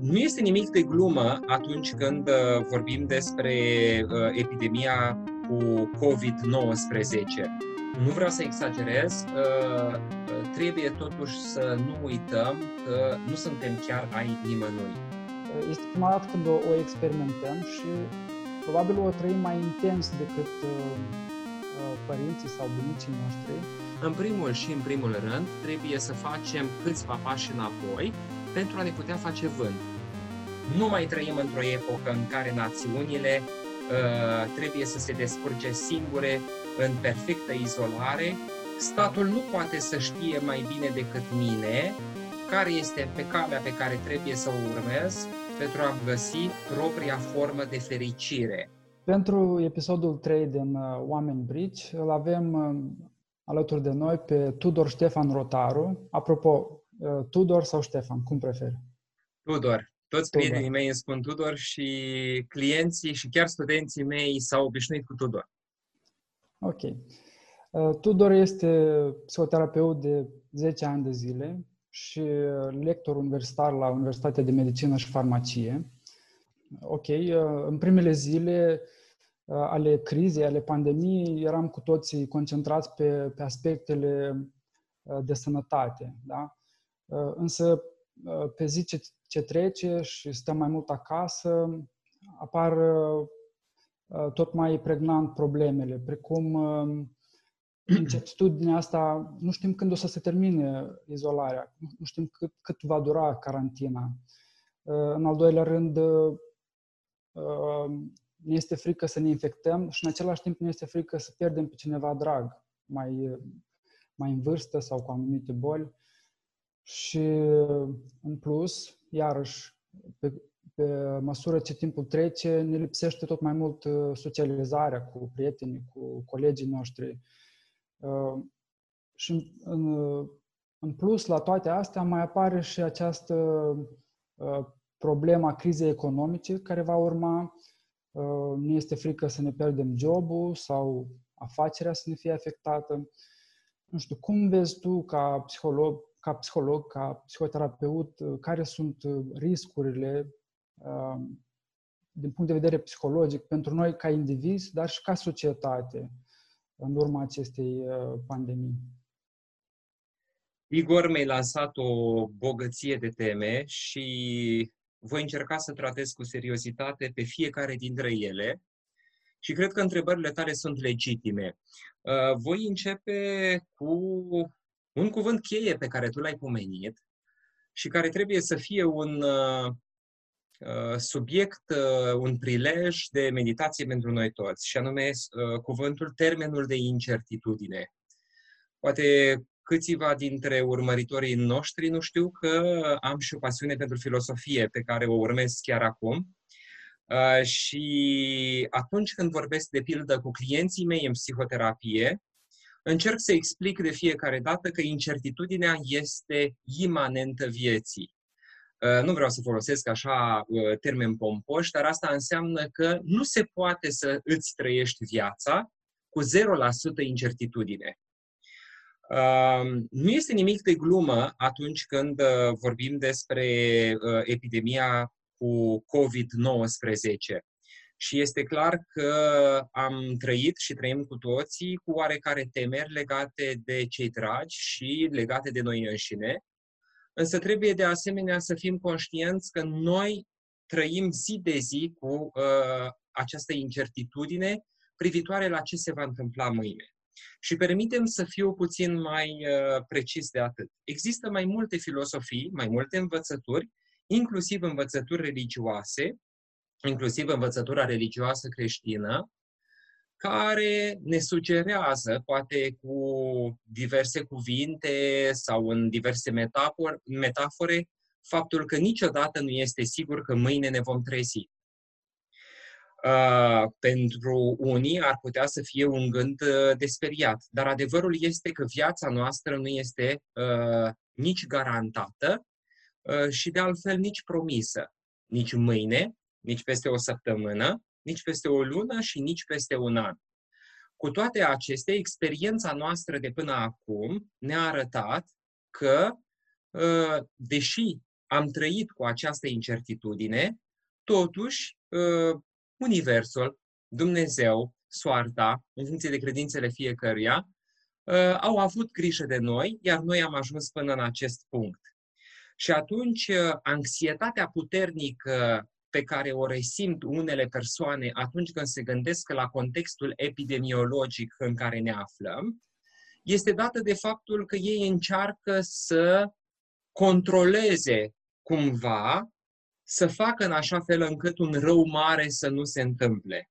Nu este nimic de glumă atunci când uh, vorbim despre uh, epidemia cu COVID-19. Nu vreau să exagerez, uh, trebuie totuși să nu uităm că nu suntem chiar ai nimănui. Este prima dată când o, o experimentăm și probabil o trăim mai intens decât părinții sau bunicii noștri. În primul și în primul rând, trebuie să facem câțiva pași înapoi pentru a ne putea face vânt. Nu mai trăim într-o epocă în care națiunile uh, trebuie să se descurce singure în perfectă izolare. Statul nu poate să știe mai bine decât mine care este pe calea pe care trebuie să o urmez pentru a găsi propria formă de fericire. Pentru episodul 3 din uh, Oameni Brici îl avem uh, alături de noi pe Tudor Ștefan Rotaru. Apropo, Uh, Tudor sau Ștefan? Cum preferi? Tudor. Toți Tudor. prietenii mei îmi spun Tudor și clienții și chiar studenții mei s-au obișnuit cu Tudor. Ok. Uh, Tudor este psihoterapeut de 10 ani de zile și lector universitar la Universitatea de Medicină și Farmacie. Ok, uh, în primele zile ale crizei, ale pandemiei, eram cu toții concentrați pe, pe aspectele de sănătate. Da? Uh, însă, uh, pe zi ce, ce trece și stăm mai mult acasă, apar uh, tot mai pregnant problemele, precum incertitudinea asta, nu știm când o să se termine izolarea, nu știm cât, cât va dura carantina. În al doilea rând, ne este frică să ne infectăm și în același timp ne este frică să pierdem pe cineva drag, mai, mai în vârstă sau cu anumite boli. Și, în plus, iarăși, pe, pe măsură ce timpul trece, ne lipsește tot mai mult uh, socializarea cu prietenii, cu colegii noștri. Uh, și, în, în plus, la toate astea, mai apare și această uh, problema crizei economice care va urma. Ne este frică să ne pierdem jobul sau afacerea să ne fie afectată. Nu știu, cum vezi tu ca psiholog ca psiholog, ca psihoterapeut, uh, care sunt uh, riscurile uh, din punct de vedere psihologic pentru noi ca indivizi, dar și ca societate în urma acestei pandemii. Igor mi-a lansat o bogăție de teme și voi încerca să tratez cu seriozitate pe fiecare dintre ele și cred că întrebările tale sunt legitime. Voi începe cu un cuvânt cheie pe care tu l-ai pomenit și care trebuie să fie un uh, uh, subiect, uh, un prilej de meditație pentru noi toți, și anume uh, cuvântul, termenul de incertitudine. Poate câțiva dintre urmăritorii noștri nu știu că am și o pasiune pentru filosofie pe care o urmez chiar acum. Uh, și atunci când vorbesc de pildă cu clienții mei în psihoterapie, încerc să explic de fiecare dată că incertitudinea este imanentă vieții. Uh, nu vreau să folosesc așa uh, termen pompoși, dar asta înseamnă că nu se poate să îți trăiești viața cu 0% incertitudine. Uh, nu este nimic de glumă atunci când vorbim despre epidemia cu COVID-19. Și este clar că am trăit și trăim cu toții cu oarecare temeri legate de cei dragi și legate de noi înșine. Însă trebuie de asemenea să fim conștienți că noi trăim zi de zi cu uh, această incertitudine privitoare la ce se va întâmpla mâine. Și permitem să fiu puțin mai uh, precis de atât. Există mai multe filosofii, mai multe învățături, inclusiv învățături religioase, inclusiv învățătura religioasă creștină, care ne sugerează, poate cu diverse cuvinte sau în diverse metafore, metafore, faptul că niciodată nu este sigur că mâine ne vom trezi. Uh, pentru unii ar putea să fie un gând uh, desperiat, dar adevărul este că viața noastră nu este uh, nici garantată uh, și de altfel nici promisă. Nici mâine, nici peste o săptămână, nici peste o lună și nici peste un an. Cu toate acestea, experiența noastră de până acum ne-a arătat că, ă, deși am trăit cu această incertitudine, totuși Universul, Dumnezeu, soarta, în funcție de credințele fiecăruia, au avut grijă de noi, iar noi am ajuns până în acest punct. Și atunci, anxietatea puternică pe care o resimt unele persoane atunci când se gândesc la contextul epidemiologic în care ne aflăm, este dată de faptul că ei încearcă să controleze cumva, să facă în așa fel încât un rău mare să nu se întâmple.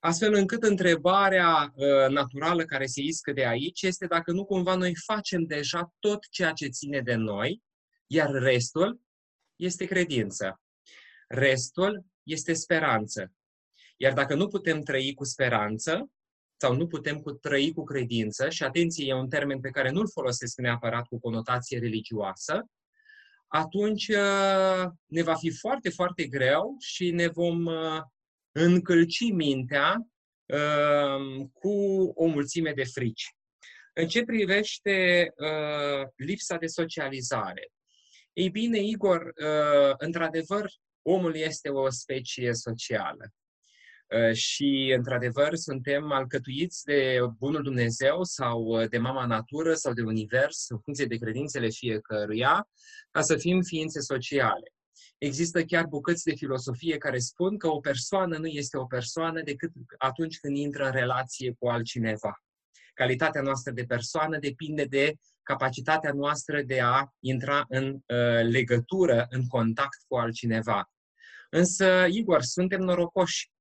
Astfel încât întrebarea uh, naturală care se iscă de aici este dacă nu cumva noi facem deja tot ceea ce ține de noi, iar restul este credință. Restul este speranță. Iar dacă nu putem trăi cu speranță, sau nu putem cu, trăi cu credință, și atenție, e un termen pe care nu-l folosesc neapărat cu conotație religioasă, atunci uh, ne va fi foarte, foarte greu și ne vom uh, încălci mintea uh, cu o mulțime de frici. În ce privește lipsa de socializare? Ei bine, Igor, într-adevăr, omul este o specie socială. Uh, și, într-adevăr, suntem alcătuiți de Bunul Dumnezeu sau uh, de Mama Natură sau de Univers, în funcție de credințele fiecăruia, ca să fim ființe sociale. Există chiar bucăți de filosofie care spun că o persoană nu este o persoană decât atunci când intră în relație cu altcineva. Calitatea noastră de persoană depinde de capacitatea noastră de a intra în uh, legătură, în contact cu altcineva. Însă, Igor, suntem norocoși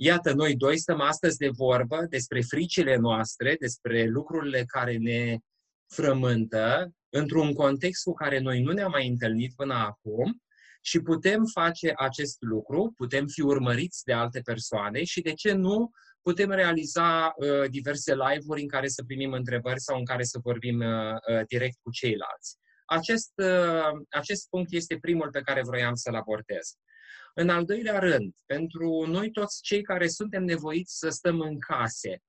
Iată, noi doi stăm astăzi de vorbă despre fricile noastre, despre lucrurile care ne frământă, într-un context cu care noi nu ne-am mai întâlnit până acum și putem face acest lucru, putem fi urmăriți de alte persoane și, de ce nu, putem realiza uh, diverse live-uri în care să primim întrebări sau în care să vorbim uh, uh direct cu ceilalți. Acest, uh, acest punct este primul pe care vroiam să-l abordez. În al doilea rând, pentru noi toți cei care suntem nevoiți să stăm în case,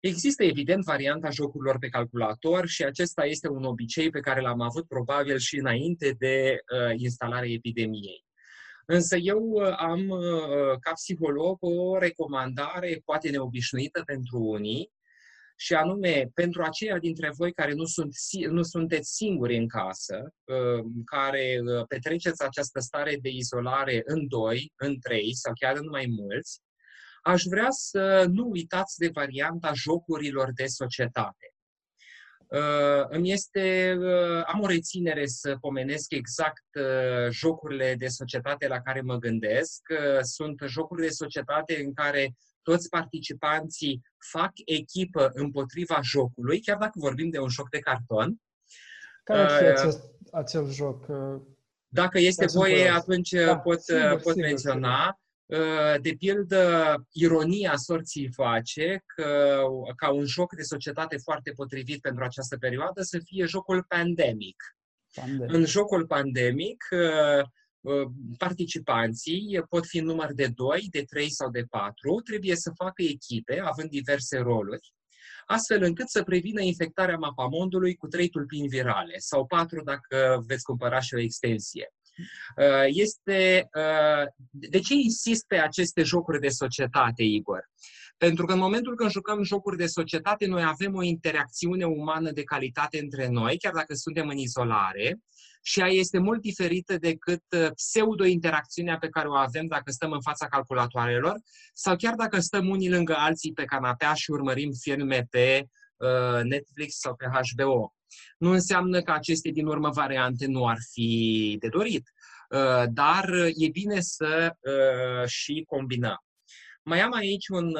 Există, evident, varianta jocurilor pe calculator și acesta este un obicei pe care l-am avut probabil și înainte de uh, instalarea epidemiei. Însă eu uh, am, uh, ca psiholog, o recomandare poate neobișnuită pentru unii, și anume pentru aceia dintre voi care nu, sunt, nu sunteți singuri în casă, uh, care uh, petreceți această stare de izolare în doi, în trei sau chiar în mai mulți, aș vrea să nu uitați de varianta jocurilor de societate. Uh, îmi este, am o reținere să pomenesc exact jocurile de societate la care mă gândesc. Sunt jocuri de societate în care toți participanții fac echipă împotriva jocului, chiar dacă vorbim de un joc de carton. Care ar fi uh, acest, acel joc? Uh, dacă este voie, atunci uh, da, pot, sigur, pot sigur, menționa. Sigur. De pildă, ironia sorții face că, ca un joc de societate foarte potrivit pentru această perioadă să fie jocul Pandemic. Pandemic. În jocul Pandemic, Ă, participanții pot fi în număr de 2, de 3 sau de 4, trebuie să facă echipe, având diverse roluri, astfel încât să prevină infectarea mapamondului cu 3 tulpini virale, sau 4 dacă veți cumpăra și o extensie. Ă, este, ă, de ce insist pe aceste jocuri de societate, Igor? Pentru că în momentul când jucăm jocuri de societate, noi avem o interacțiune umană de calitate între noi, chiar dacă suntem în izolare, și ea este mult diferită decât uh, pseudo-interacțiunea pe care o avem dacă stăm în fața calculatoarelor sau chiar dacă stăm unii lângă alții pe canapea și urmărim filme pe uh, Netflix sau pe HBO. Nu înseamnă că aceste din urmă variante nu ar fi de dorit, uh, dar e bine să și combinăm. Mai am aici un,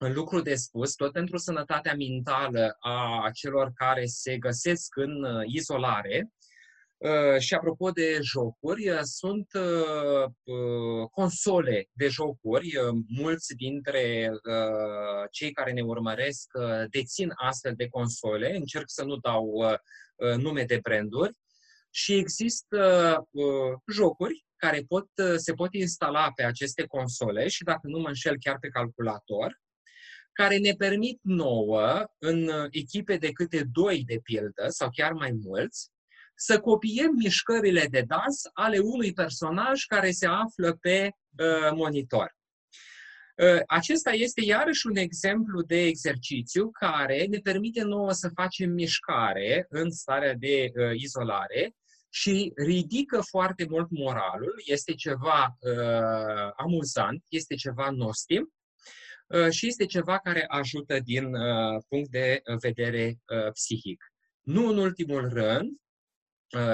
un lucru de spus, tot pentru sănătatea mentală a celor care se găsesc în uh, izolare. Uh, și apropo de jocuri, uh, sunt console de jocuri. Mulți dintre cei care ne urmăresc dețin astfel de console. Încerc să nu dau nume de branduri. Și există jocuri care pot, se pot instala pe aceste console și, dacă nu mă înșel, chiar pe calculator, care ne permit nouă, în echipe de câte doi de pildă, sau chiar mai mulți, să copiem mișcările de dans ale unui personaj care se află pe uh, monitor. Uh, acesta este iarăși un exemplu de exercițiu care ne permite nouă să facem mișcare în starea de uh, izolare și ridică foarte mult moralul, este ceva uh, amuzant, este ceva nostim uh, și este ceva care ajută din uh, punct de vedere uh, psihic. Nu în ultimul rând, Uh,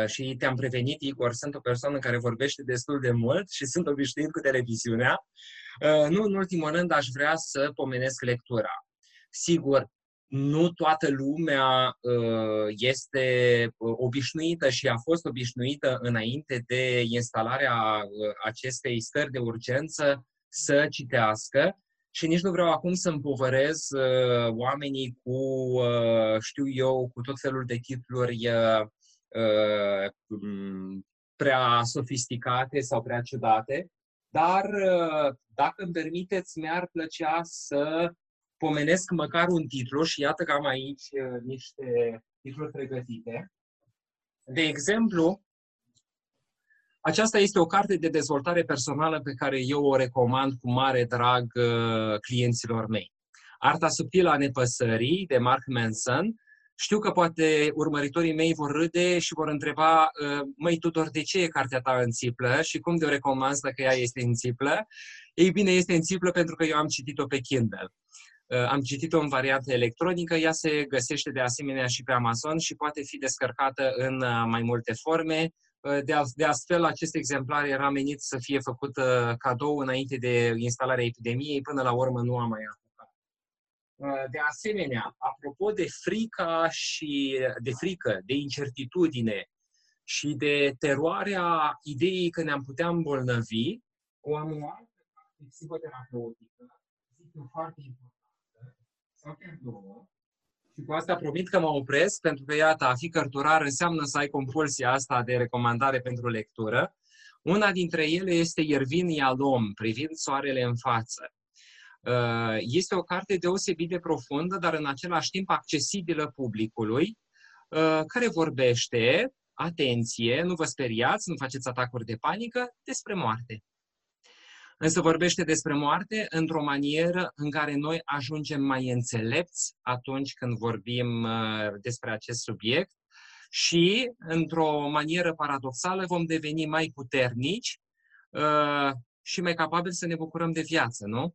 și te-am prevenit, Igor, sunt o persoană care vorbește destul de mult și sunt obișnuit cu televiziunea. Uh, nu în ultimul rând aș vrea să pomenesc lectura. Sigur, nu toată lumea uh, este obișnuită și a fost obișnuită înainte de instalarea acestei stări de urgență să citească și nici nu vreau acum să împovărez oamenii cu, știu eu, cu tot felul de titluri Uh, prea sofisticate sau prea ciudate, dar uh, dacă îmi permiteți, mi-ar plăcea să pomenesc măcar un titlu și iată că am aici uh, niște titluri pregătite. De exemplu, aceasta este o carte de dezvoltare personală pe care eu o recomand cu mare drag clienților mei. Arta subtilă a nepăsării de Mark Manson știu că poate urmăritorii mei vor râde și vor întreba, ă, măi Tudor, de ce e cartea ta în țiplă și cum de o recomand dacă ea este în țiplă? Ei bine, este în țiplă pentru că eu am citit-o pe Kindle. Ă, am citit-o în variantă electronică, ea se găsește de asemenea și pe Amazon și poate fi descărcată în ă, mai multe forme. De, astfel, acest exemplar era menit să fie făcut cadou înainte de instalarea epidemiei, până la urmă nu am mai Uh, de asemenea, apropo de frica și de frică, de incertitudine și de teroarea ideii că ne-am putea îmbolnăvi, o am o altă psihoterapeutică, zic eu foarte importantă, sau chiar două, și cu asta promit că mă opresc, pentru că, iată, a fi cărturar înseamnă să ai compulsia asta de recomandare pentru lectură. Una dintre ele este Iervin Yalom, privind soarele în față. Uh, este o carte deosebit de profundă, dar în același timp accesibilă publicului, uh, care vorbește, atenție, nu vă speriați, nu faceți atacuri de panică, despre moarte. Însă vorbește despre moarte într-o manieră în care noi ajungem mai înțelepți atunci când vorbim uh, despre acest subiect și, într-o manieră paradoxală, vom deveni mai puternici și mai capabili să ne bucurăm de viață, nu?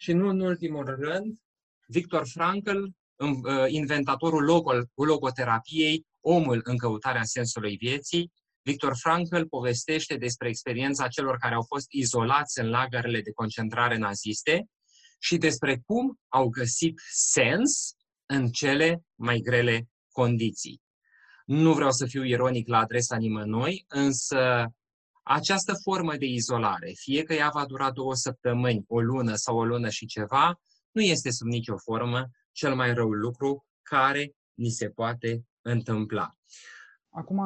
Și nu în ultimul rând, Victor Frankl, uh, inventatorul logo, logoterapiei, omul în căutarea sensului vieții, Victor Frankl povestește despre experiența celor care au fost izolați în lagărele de concentrare naziste și despre cum au găsit sens în cele mai grele condiții. Nu vreau să fiu ironic la adresa nimănui, însă această formă de izolare, fie că ea va dura două săptămâni, o lună sau o lună și ceva, nu este sub nicio formă cel mai rău lucru care ni se poate întâmpla. Acum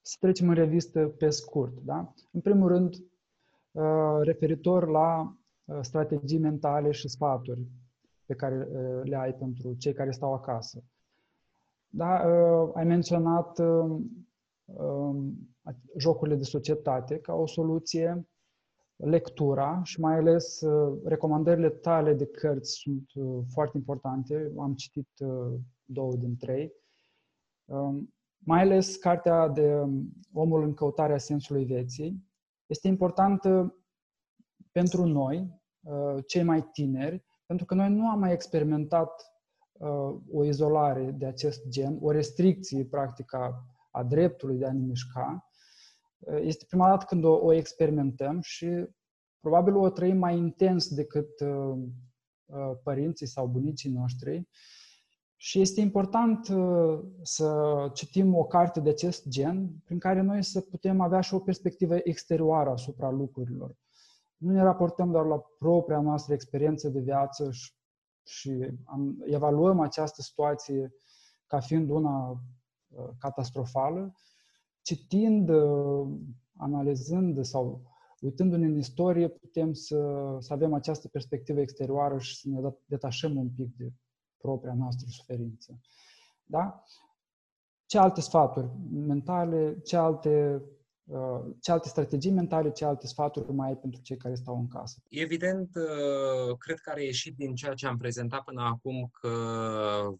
să trecem în revistă pe scurt. Da? În primul rând, uh, referitor la uh, strategii mentale și sfaturi pe care uh, le ai pentru cei care stau acasă. Da, ai menționat um, jocurile de societate ca o soluție, lectura și mai ales uh, recomandările tale de cărți sunt uh, foarte importante. Am citit uh, două din trei. Um, mai ales cartea de um, Omul în căutarea sensului vieții. Este importantă pentru noi, cei mai tineri, pentru că noi nu am mai experimentat o izolare de acest gen, o restricție, practic, a, a dreptului de a ne mișca. Este prima dată când o, o experimentăm și probabil o trăim mai intens decât uh, uh, părinții sau bunicii noștri. Și este important uh, să citim o carte de acest gen, prin care noi să putem avea și o perspectivă exterioară asupra lucrurilor. Nu ne raportăm doar la propria noastră experiență de viață și, și am, evaluăm această situație ca fiind una uh, catastrofală, citind, uh, analizând sau uitându-ne în istorie, putem să, să avem această perspectivă exterioară și să ne detașăm un pic de propria noastră suferință. Da? ce alte sfaturi mentale, ce alte, uh, ce alte strategii mentale, ce alte sfaturi mai ai pentru cei care stau în casă? Evident, uh, cred că a ieșit din ceea ce am prezentat până acum că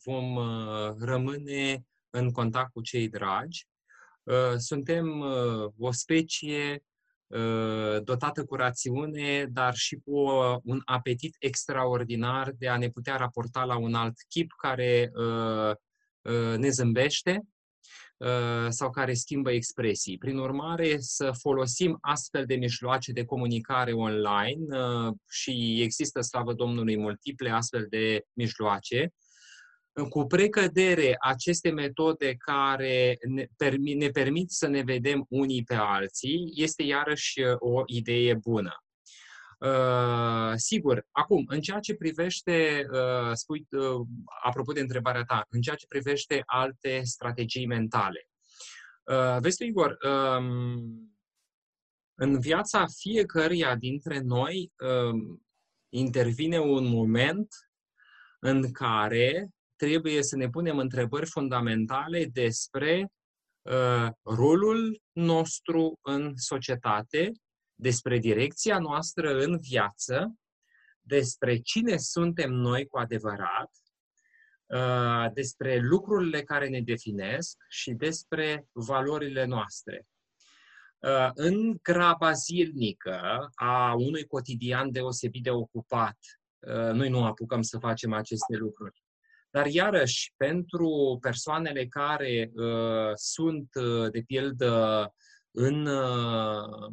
vom uh, rămâne în contact cu cei dragi. Suntem o specie dotată cu rațiune, dar și cu un apetit extraordinar de a ne putea raporta la un alt chip care ne zâmbește Uh, sau care schimbă expresii. Prin urmare, să folosim astfel de mijloace de comunicare online uh, și există, slavă Domnului, multiple astfel de mijloace, cu precădere aceste metode care ne, permit, ne permit să ne vedem unii pe alții, este iarăși uh, o idee bună. Uh, sigur, acum, în ceea ce privește, uh, spui, uh, apropo de întrebarea ta, în ceea ce privește alte strategii mentale. Uh, vezi tu, Igor, um, în viața fiecăruia dintre noi um, intervine un moment în care trebuie să ne punem întrebări fundamentale despre uh, rolul nostru în societate despre direcția noastră în viață, despre cine suntem noi cu adevărat, uh, despre lucrurile care ne definesc și despre valorile noastre. Uh, în graba zilnică a unui cotidian deosebit de ocupat, uh, noi nu apucăm să facem aceste lucruri. Dar iarăși, pentru persoanele care uh, sunt, de pildă, în uh,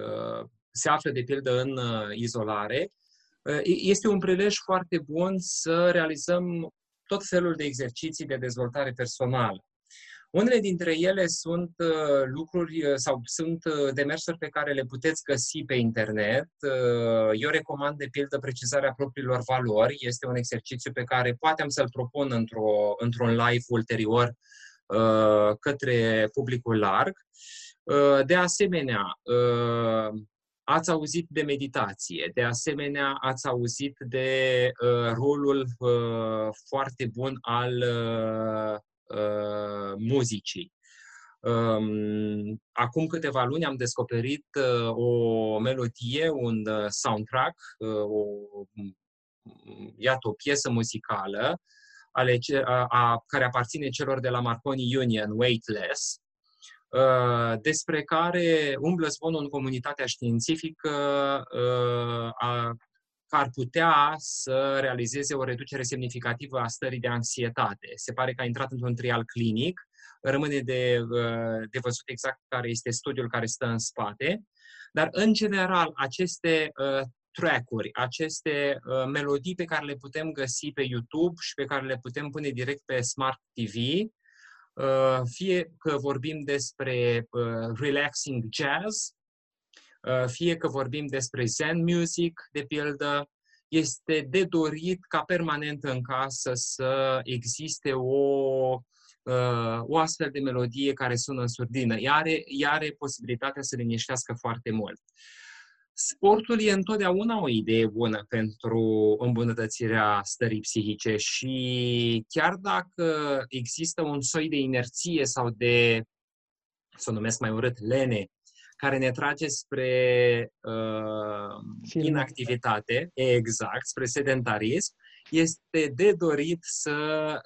Uh, se află de pildă în uh, izolare, uh, este un prilej foarte bun să realizăm tot felul de exerciții de dezvoltare personală. Unele dintre ele sunt lucruri sau sunt demersuri pe care le puteți găsi pe internet. Eu recomand de pildă precizarea propriilor valori. Este un exercițiu pe care poate am să-l propun într-o, într-un live ulterior către publicul larg. Uh, de asemenea, uh, ați auzit de meditație, de asemenea ați auzit de uh, rolul foarte bun al muzicii. Um, acum câteva luni am descoperit o melodie, un soundtrack, o, iată, o piesă muzicală ale, a, a, care aparține celor de la Marconi Union, Weightless, Uh, despre care umblă zvonul în comunitatea științifică uh, a, ar putea să realizeze o reducere semnificativă a stării de anxietate. Se pare că a intrat într-un trial clinic, rămâne de, uh, de văzut exact care este studiul care stă în spate, dar, în general, aceste track-uri, aceste melodii pe care le putem găsi pe YouTube și pe care le putem pune direct pe Smart TV, Uh, fie că vorbim despre uh, relaxing jazz, uh, fie că vorbim despre zen music, de pildă, este de dorit ca permanent în casă să existe o, o astfel de melodie care sună în surdină. Ea are, ea are posibilitatea să liniștească foarte mult. Sportul e întotdeauna o idee bună pentru îmbunătățirea stării psihice și chiar dacă există un soi de inerție sau de, să o numesc mai urât, lene, care ne trage spre uh, inactivitate, exact, spre sedentarism, este de dorit să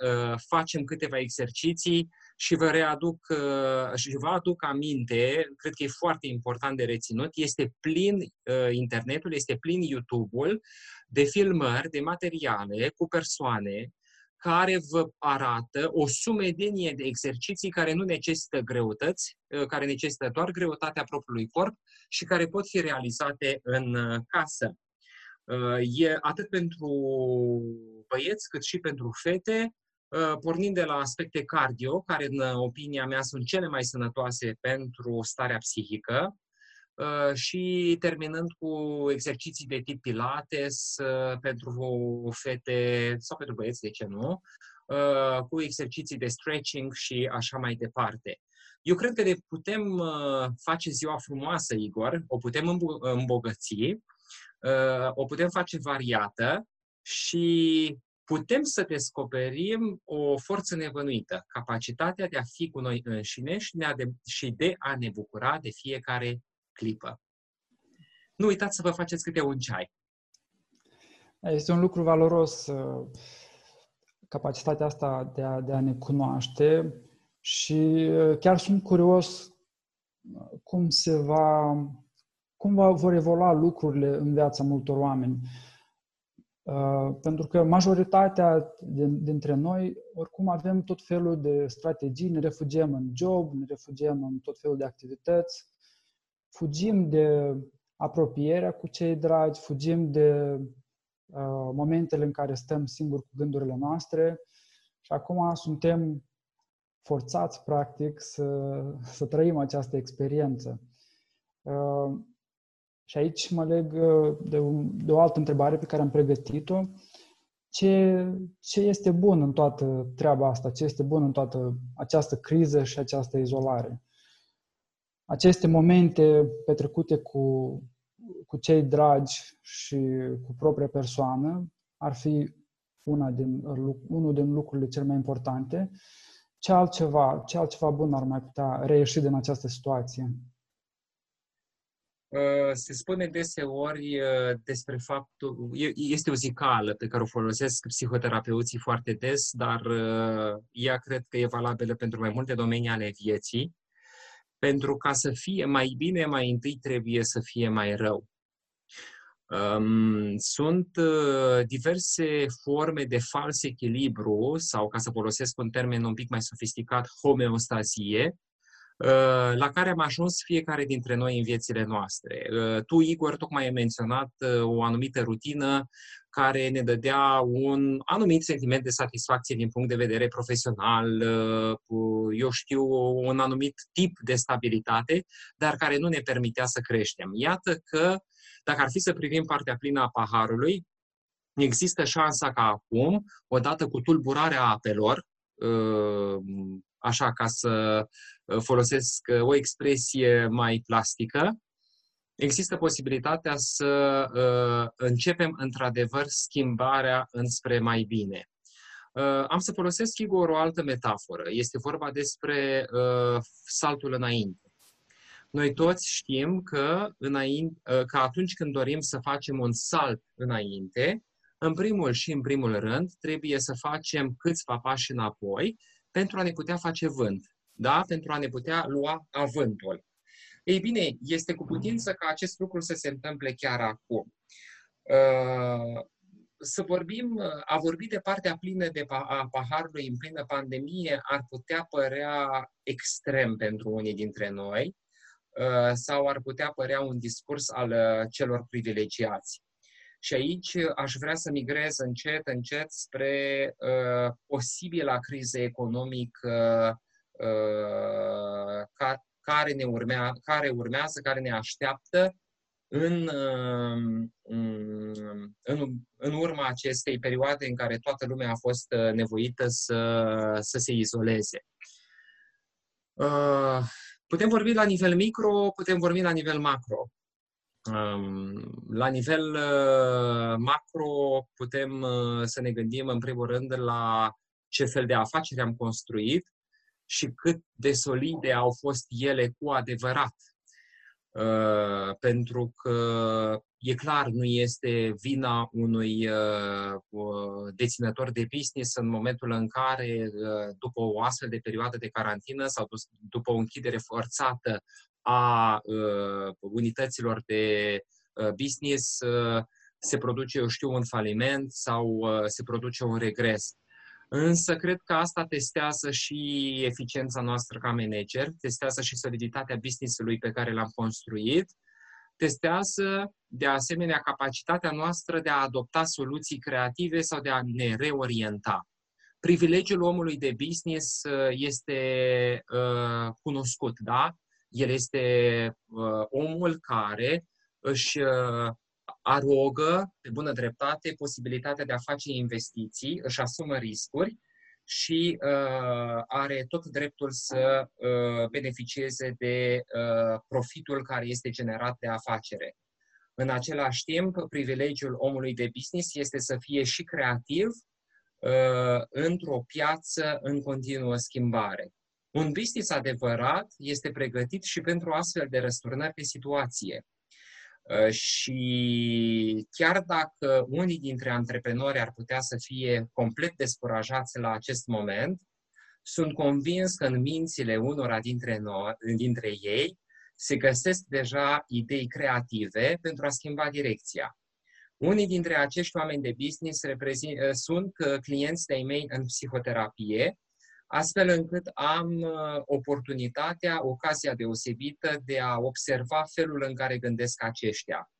uh, facem câteva exerciții și vă readuc uh, și vă aduc aminte, cred că e foarte important de reținut, este plin uh, internetul, este plin YouTube-ul de filmări, de materiale cu persoane care vă arată o sumedenie de exerciții care nu necesită greutăți, uh, care necesită doar greutatea propriului corp și care pot fi realizate în casă. E atât pentru băieți cât și pentru fete, Uh, pornind de la aspecte cardio, care în opinia mea sunt cele mai sănătoase pentru starea psihică, uh, și terminând cu exerciții de tip pilates uh, pentru fete sau pentru băieți, de ce nu, cu exerciții de stretching și așa mai departe. Eu cred că de putem face ziua frumoasă, Igor, o putem îmbogăți, o putem face variată și putem să descoperim o forță nevănuită, capacitatea de a fi cu noi înșine și de a, de, și de a ne bucura de fiecare clipă. Nu uitați să vă faceți câte un ceai. Este un lucru valoros uh, capacitatea asta de a, de a ne cunoaște și uh, chiar sunt curios uh, cum se va, cum va, vor evolua lucrurile în viața multor oameni. Uh, pentru că majoritatea dintre noi, oricum avem tot felul de strategii, ne refugiem în job, ne refugiem în tot felul de activități, fugim de apropierea cu cei dragi, fugim de uh, momentele în care stăm singuri cu gândurile noastre și acum suntem forțați, practic, să, să trăim această experiență. Uh, și aici mă leg uh, de, un, de o altă întrebare pe care am pregătit-o. Ce, ce este bun în toată treaba asta? Ce este bun în toată această criză și această izolare? Aceste momente petrecute cu, cu cei dragi și cu propria persoană ar fi una din, unul din lucrurile cele mai importante. Ce altceva, ce altceva bun ar mai putea reieși din această situație? Uh, se spune deseori uh, despre faptul, este o zicală pe care o folosesc psihoterapeuții foarte des, dar uh, ea cred că e valabilă pentru mai multe domenii ale vieții. Pentru ca să fie mai bine, mai întâi trebuie să fie mai rău. Um, sunt diverse forme de fals echilibru sau, ca să folosesc un termen un pic mai sofisticat, homeostazie, Uh, la care am ajuns fiecare dintre noi în viețile noastre. Uh, tu, Igor, tocmai ai menționat uh, o anumită rutină care ne dădea un anumit sentiment de satisfacție din punct de vedere profesional, eu știu, un anumit tip de stabilitate, dar care nu ne permitea să creștem. Iată că, dacă ar fi să privim partea plină a paharului, există șansa ca acum, odată cu tulburarea apelor, așa ca să uh, folosesc uh, o expresie mai plastică, există posibilitatea să uh, începem într-adevăr schimbarea înspre mai bine. Am să folosesc, sigur, o altă metaforă. Este vorba despre saltul înainte. Noi toți știm că, înainte, că atunci când dorim să facem un salt înainte, în primul și în primul rând, trebuie să facem câțiva pași înapoi pentru a ne putea face vânt, da? pentru a ne putea lua avântul. Ei bine, este cu putință ca acest lucru să se întâmple chiar acum. Uh, să vorbim, a vorbi de partea plină de a paharului în plină pandemie ar putea părea extrem pentru unii dintre noi uh, sau ar putea părea un discurs al uh, celor privilegiați. Și aici aș vrea să migrez încet, încet spre uh, posibila criză economică uh, ca, care, ne urmea, care urmează, care ne așteaptă în, uh, în, în urma acestei perioade în care toată lumea a fost uh, nevoită să, să se izoleze. Uh, putem vorbi la nivel micro, putem vorbi la nivel macro. La nivel uh, macro, putem uh, să ne gândim în primul rând la ce fel de afaceri am construit și cât de solide au fost ele cu adevărat. Uh, pentru că e clar, nu este vina unui deținător de business în momentul în care, după o astfel de perioadă de carantină sau după o închidere forțată a uh, unităților de uh, business uh, se produce, eu știu, un faliment sau uh, se produce un regres. Însă cred că asta testează și eficiența noastră ca manager, testează și soliditatea business-ului pe care l-am construit, testează de asemenea capacitatea noastră de a adopta soluții creative sau de a ne reorienta. Privilegiul omului de business uh, este uh, cunoscut, da? El este uh, omul care își uh, arogă, pe bună dreptate, posibilitatea de a face investiții, își asumă riscuri și uh, are tot dreptul să uh, beneficieze de uh, profitul care este generat de afacere. În același timp, privilegiul omului de business este să fie și creativ, uh, într-o piață în continuă schimbare. Un business adevărat este pregătit și pentru astfel de răsturnări de situație. Uh, și chiar dacă unii dintre antreprenori ar putea să fie complet descurajați la acest moment, sunt convins că în mințile unora dintre, noi, dintre ei se găsesc deja idei creative pentru a schimba direcția. Unii dintre acești oameni de business reprezint, uh, sunt uh, clienți de-ai mei în psihoterapie, astfel încât am uh, oportunitatea, ocazia deosebită de a observa felul în care gândesc aceștia.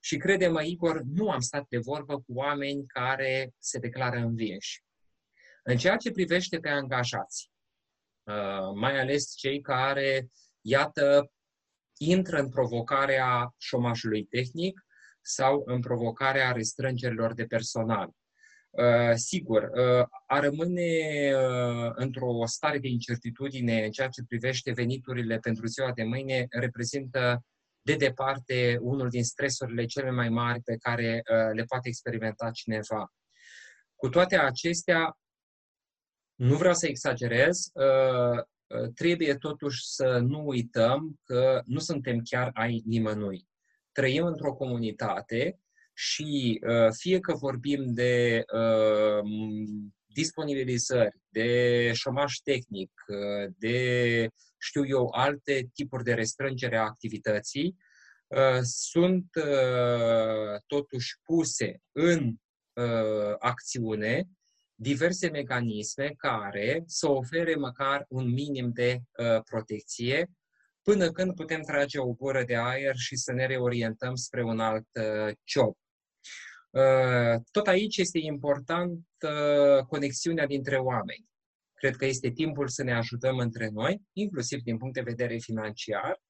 Și crede-mă, Igor, nu am stat de vorbă cu oameni care se declară învinși. În ceea ce privește pe angajați, mai ales cei care, iată, intră în provocarea șomajului tehnic, sau în provocarea restrângerilor de personal. Uh, sigur, uh, a rămâne uh, într-o stare de incertitudine în ceea ce privește veniturile pentru ziua de mâine reprezintă de departe unul din stresurile cele mai mari pe care le poate experimenta cineva. Cu toate acestea, nu vreau să exagerez, trebuie totuși să nu uităm că nu suntem chiar ai nimănui trăim într-o comunitate și uh, fie că vorbim de uh, disponibilizări, de șomaj tehnic, uh, de, știu eu, alte tipuri de restrângere a activității, sunt totuși puse în acțiune diverse mecanisme care să ofere măcar un minim de protecție până când putem trage o gură de aer și să ne reorientăm spre un alt uh, job. Uh, tot aici este important uh, conexiunea dintre oameni. Cred că este timpul să ne ajutăm între noi, inclusiv din punct de vedere financiar.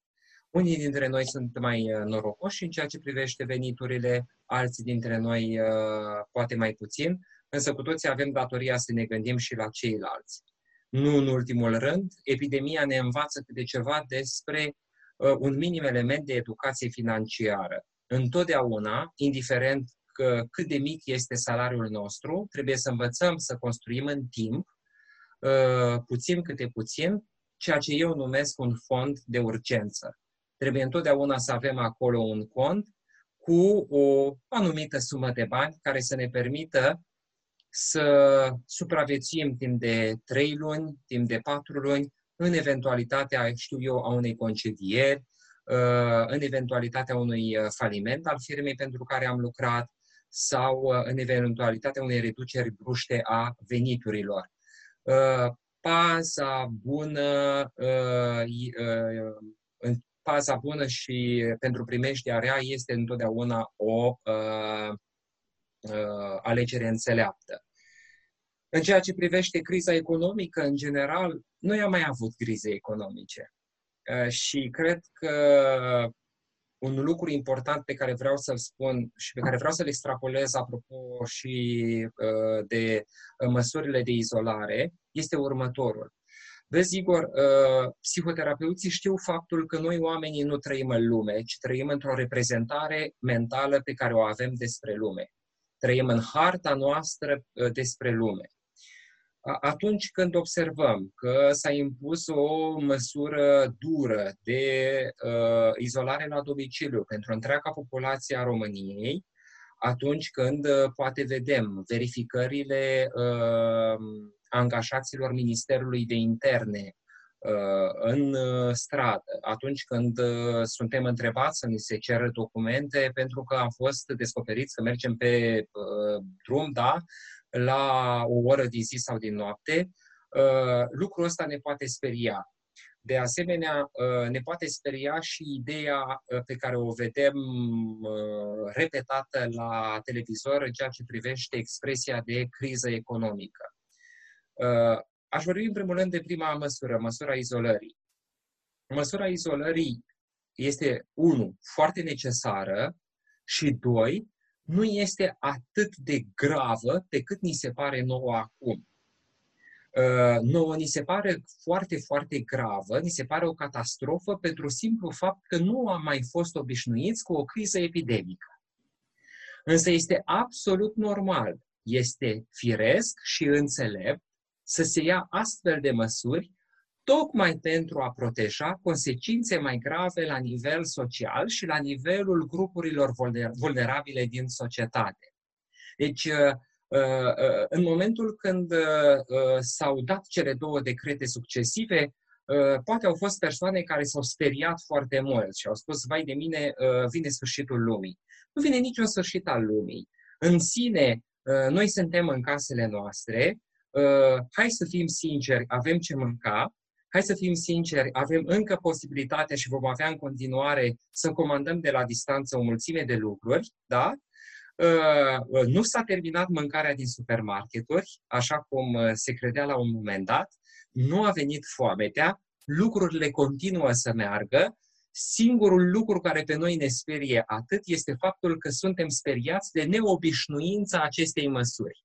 Unii dintre noi sunt mai norocoși în ceea ce privește veniturile, alții dintre noi poate mai puțin, însă cu toții avem datoria să ne gândim și la ceilalți. Nu în ultimul rând, epidemia ne învață câte ceva despre uh, un minim element de educație financiară. Întotdeauna, indiferent că cât de mic este salariul nostru, trebuie să învățăm să construim în timp, uh, puțin câte puțin, ceea ce eu numesc un fond de urgență. Trebuie întotdeauna să avem acolo un cont cu o anumită sumă de bani care să ne permită să supraviețuim timp de 3 luni, timp de 4 luni, în eventualitatea, știu eu, a unei concedieri, uh, în eventualitatea unui uh, faliment al firmei pentru care am lucrat sau uh, în eventualitatea unei reduceri bruște a veniturilor. Paza bună, paza bună și pentru primeștia rea este întotdeauna o alegere înțeleaptă. În ceea ce privește criza economică, în general, noi am mai avut crize economice. Uh, și cred că un lucru important pe care vreau să-l spun și pe care vreau să-l extrapolez apropo și uh, de uh, măsurile de izolare este următorul. Vezi, Igor, psihoterapeuții știu faptul că noi oamenii nu trăim în lume, ci trăim într-o reprezentare mentală pe care o avem despre lume. Trăim în harta noastră despre lume atunci când observăm că s-a impus o măsură dură de uh, izolare la domiciliu pentru întreaga populație a României, atunci când uh, poate vedem verificările uh, angajaților Ministerului de Interne uh, în uh, stradă, atunci când uh, suntem întrebați să ni se ceră documente pentru că am fost descoperiți că mergem pe drum, da, la o oră din zi sau din noapte, uh, lucrul ăsta ne poate speria. De asemenea, uh, ne poate speria și ideea uh, pe care o vedem repetată la televizor în ceea ce privește expresia de criză economică. Aș vorbi în primul rând de prima măsură, măsura izolării. Măsura izolării este, unu, foarte necesară și, doi, nu este atât de gravă pe cât ni se pare nouă acum. Uh, nouă ni se pare foarte, foarte gravă, ni se pare o catastrofă pentru simplu fapt că nu am mai fost obișnuiți cu o criză epidemică. Însă este absolut normal este firesc și înțelept să se ia astfel de măsuri tocmai pentru a proteja consecințe mai grave la nivel social și la nivelul grupurilor vulnerabile din societate. Deci, uh, uh, uh, în momentul când s-au dat cele două decrete succesive, poate au fost persoane care s-au speriat foarte mult și au spus, vai de mine, vine sfârșitul lumii. Nu vine niciun sfârșit al lumii. În sine, noi suntem în casele noastre, hai să fim sinceri, avem ce mânca, hai să fim sinceri, avem încă posibilitatea și vom avea în continuare să comandăm de la distanță o mulțime de lucruri, da? Uh, nu s-a terminat mâncarea din supermarketuri, așa cum uh, se credea la un moment dat, nu a venit foametea, lucrurile continuă să meargă, singurul lucru care pe noi ne sperie atât este faptul că suntem speriați de neobișnuința acestei măsuri.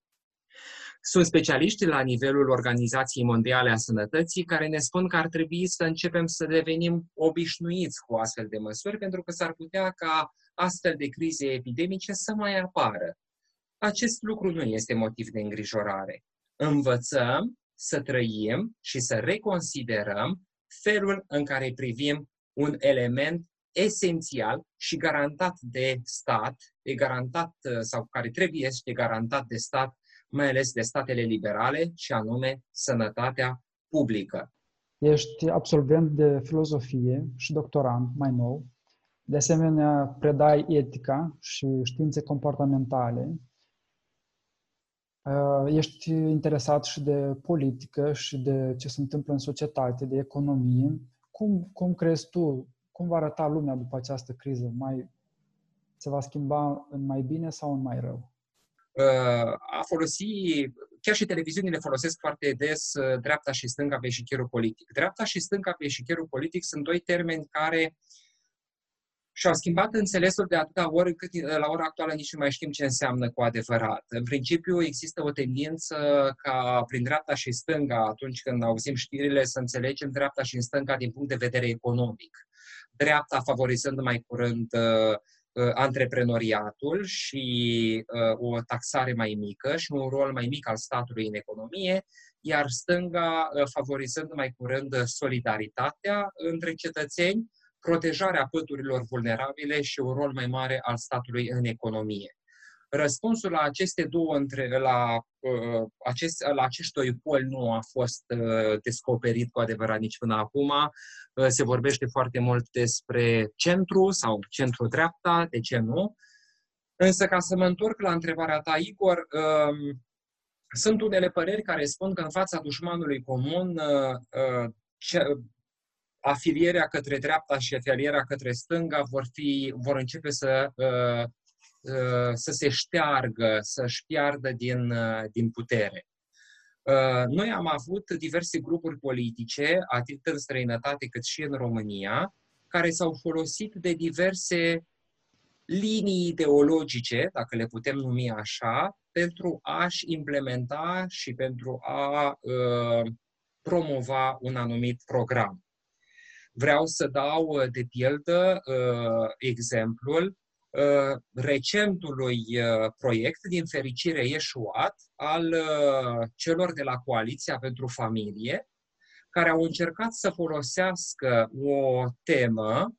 Sunt specialiști la nivelul Organizației Mondiale a Sănătății care ne spun că ar trebui să începem să devenim obișnuiți cu astfel de măsuri, pentru că s-ar putea ca astfel de crize epidemice să mai apară. Acest lucru nu este motiv de îngrijorare. Învățăm să trăim și să reconsiderăm felul în care privim un element esențial și garantat de stat, e garantat sau care trebuie să fie garantat de stat mai ales de statele liberale, și anume sănătatea publică. Ești absolvent de filozofie și doctorant mai nou. De asemenea, predai etica și științe comportamentale. Uh, ești interesat și de politică și de ce se întâmplă în societate, de economie. Cum, cum crezi tu, cum va arăta lumea după această criză? Mai, se va schimba în mai bine sau în mai rău? A folosi, chiar și televiziunile folosesc foarte des uh, dreapta și stânga pe eșichierul politic. Dreapta și stânga pe eșichierul politic sunt doi termeni care și-au schimbat înțelesul de atâta ori încât uh, la ora actuală nici nu mai știm ce înseamnă cu adevărat. În principiu există o tendință ca prin dreapta și stânga, atunci când auzim știrile, să înțelegem dreapta și stânga din punct de vedere economic. Dreapta favorizând mai curând uh, Uh, antreprenoriatul și uh, o taxare mai mică și un rol mai mic al statului în economie, iar stânga uh, favorizând mai curând solidaritatea între cetățeni, protejarea pădurilor vulnerabile și un rol mai mare al statului în economie. Răspunsul la aceste două între, la, uh, acest, la acești doi poli nu a fost uh, descoperit cu adevărat nici până acum. Uh, se vorbește foarte mult despre centru sau centru-dreapta, de ce nu? Însă, ca să mă întorc la întrebarea ta, Igor, uh, sunt unele păreri care spun că în fața dușmanului comun uh, uh, ce, afilierea către dreapta și afilierea către stânga vor, fi, vor începe să uh, Uh, să se șteargă, să-și piardă din, uh, din putere. Uh, noi am avut diverse grupuri politice, atât în străinătate cât și în România, care s-au folosit de diverse linii ideologice, dacă le putem numi așa, pentru a-și implementa și pentru a uh, promova un anumit program. Vreau să dau de pildă uh, exemplul Uh, recentului uh, proiect, din fericire ieșuat, al uh, celor de la Coaliția pentru Familie, care au încercat să folosească o temă,